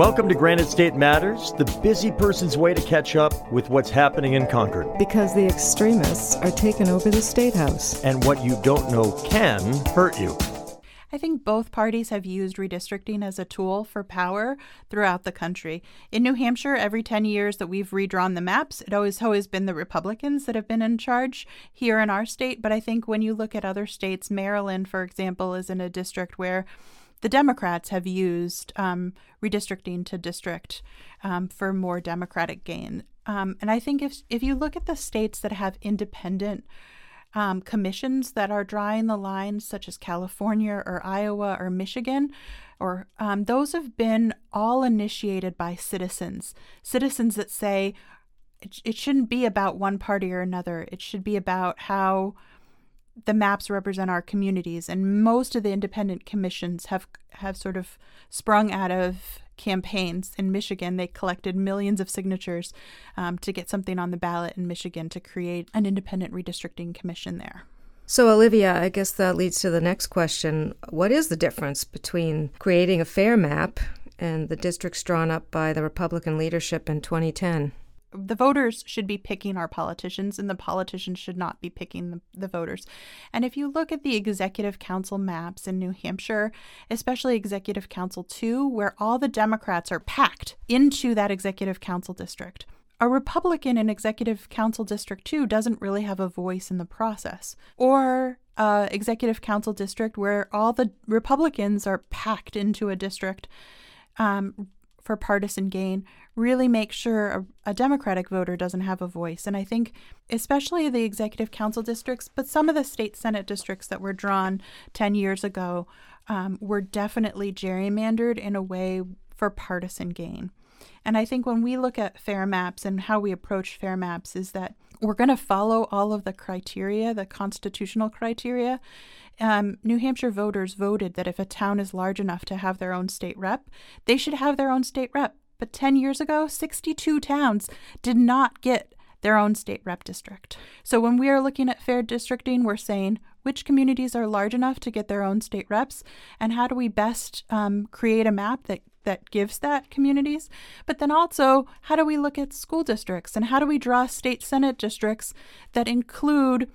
Welcome to Granite State Matters, the busy person's way to catch up with what's happening in Concord. Because the extremists are taking over the State House. And what you don't know can hurt you. I think both parties have used redistricting as a tool for power throughout the country. In New Hampshire, every 10 years that we've redrawn the maps, it always always been the Republicans that have been in charge here in our state. But I think when you look at other states, Maryland, for example, is in a district where the Democrats have used um, redistricting to district um, for more Democratic gain. Um, and I think if if you look at the states that have independent um, commissions that are drawing the lines, such as California or Iowa or Michigan, or um, those have been all initiated by citizens. Citizens that say it, it shouldn't be about one party or another. It should be about how the maps represent our communities. And most of the independent commissions have have sort of sprung out of campaigns in Michigan. They collected millions of signatures um, to get something on the ballot in Michigan to create an independent redistricting commission there. So, Olivia, I guess that leads to the next question. What is the difference between creating a fair map and the districts drawn up by the Republican leadership in 2010? The voters should be picking our politicians and the politicians should not be picking the, the, voters. And if you look at the executive council maps in New Hampshire, especially executive council 2, where all the Democrats are packed into that executive council district, a Republican in executive council district 2 doesn't really have a voice in the process. Or uh, executive council district where all the Republicans are packed into a district um, for partisan gain really make sure a, a, Democratic voter doesn't have a voice. And I think, especially the executive council districts, but some of the state senate districts that were drawn 10 years ago um, were definitely gerrymandered in a way for partisan gain. And I think when we look at fair maps and how we approach fair maps, is that we're going to follow all of the criteria, the constitutional criteria. Um, New Hampshire voters voted that if a town is large enough to have their own state rep, they should have their own state rep. But 10 years ago, 62 towns did not get their own state rep district. So when we are looking at fair districting, we're saying which communities are large enough to get their own state reps, and how do we best um, create a map that that gives that communities but then also how do we look at school districts and how do we draw state senate districts that include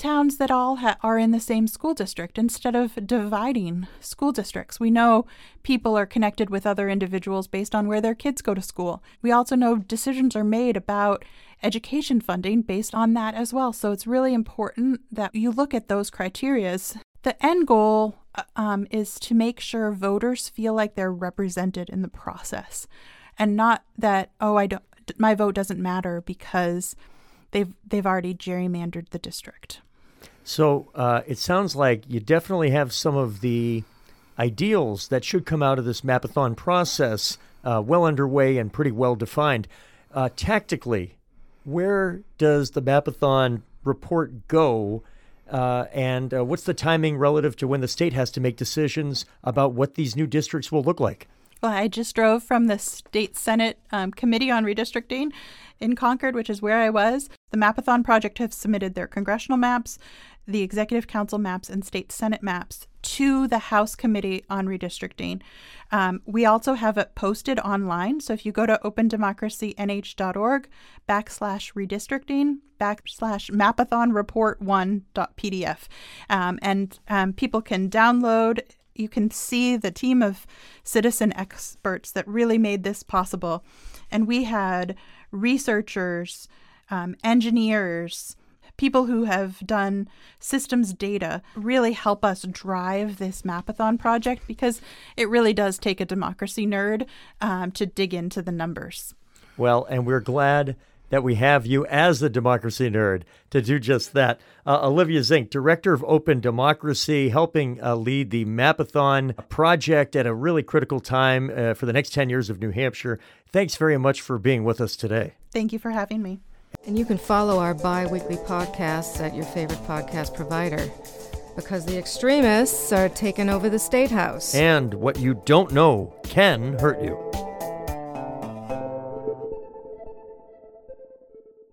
towns that all ha- are in the same school district instead of dividing school districts. We know people are connected with other individuals based on where their kids go to school. We also know decisions are made about education funding based on that as well. So it's really important that you look at those criterias. The end goal uh, um, is to make sure voters feel like they're represented in the process and not that, oh, I don't, my vote doesn't matter because they've they've already gerrymandered the district. So uh, it sounds like you definitely have some of the ideals that should come out of this mapathon process uh, well underway and pretty well defined. Uh, tactically, where does the mapathon report go? Uh, and uh, what's the timing relative to when the state has to make decisions about what these new districts will look like? Well, I just drove from the State Senate um, Committee on Redistricting in Concord, which is where I was. The Mapathon Project have submitted their congressional maps, the Executive Council maps, and State Senate maps to the House Committee on Redistricting. Um, we also have it posted online. So if you go to opendemocracynh.org backslash redistricting backslash mapathon report one.pdf, um, and um, people can download you can see the team of citizen experts that really made this possible. And we had researchers, um, engineers, people who have done systems data really help us drive this mapathon project because it really does take a democracy nerd um, to dig into the numbers. Well, and we're glad that we have you as the democracy nerd to do just that. Uh, Olivia Zink, Director of Open Democracy, helping uh, lead the Mapathon project at a really critical time uh, for the next 10 years of New Hampshire. Thanks very much for being with us today. Thank you for having me. And you can follow our bi weekly podcasts at your favorite podcast provider because the extremists are taking over the State House. And what you don't know can hurt you.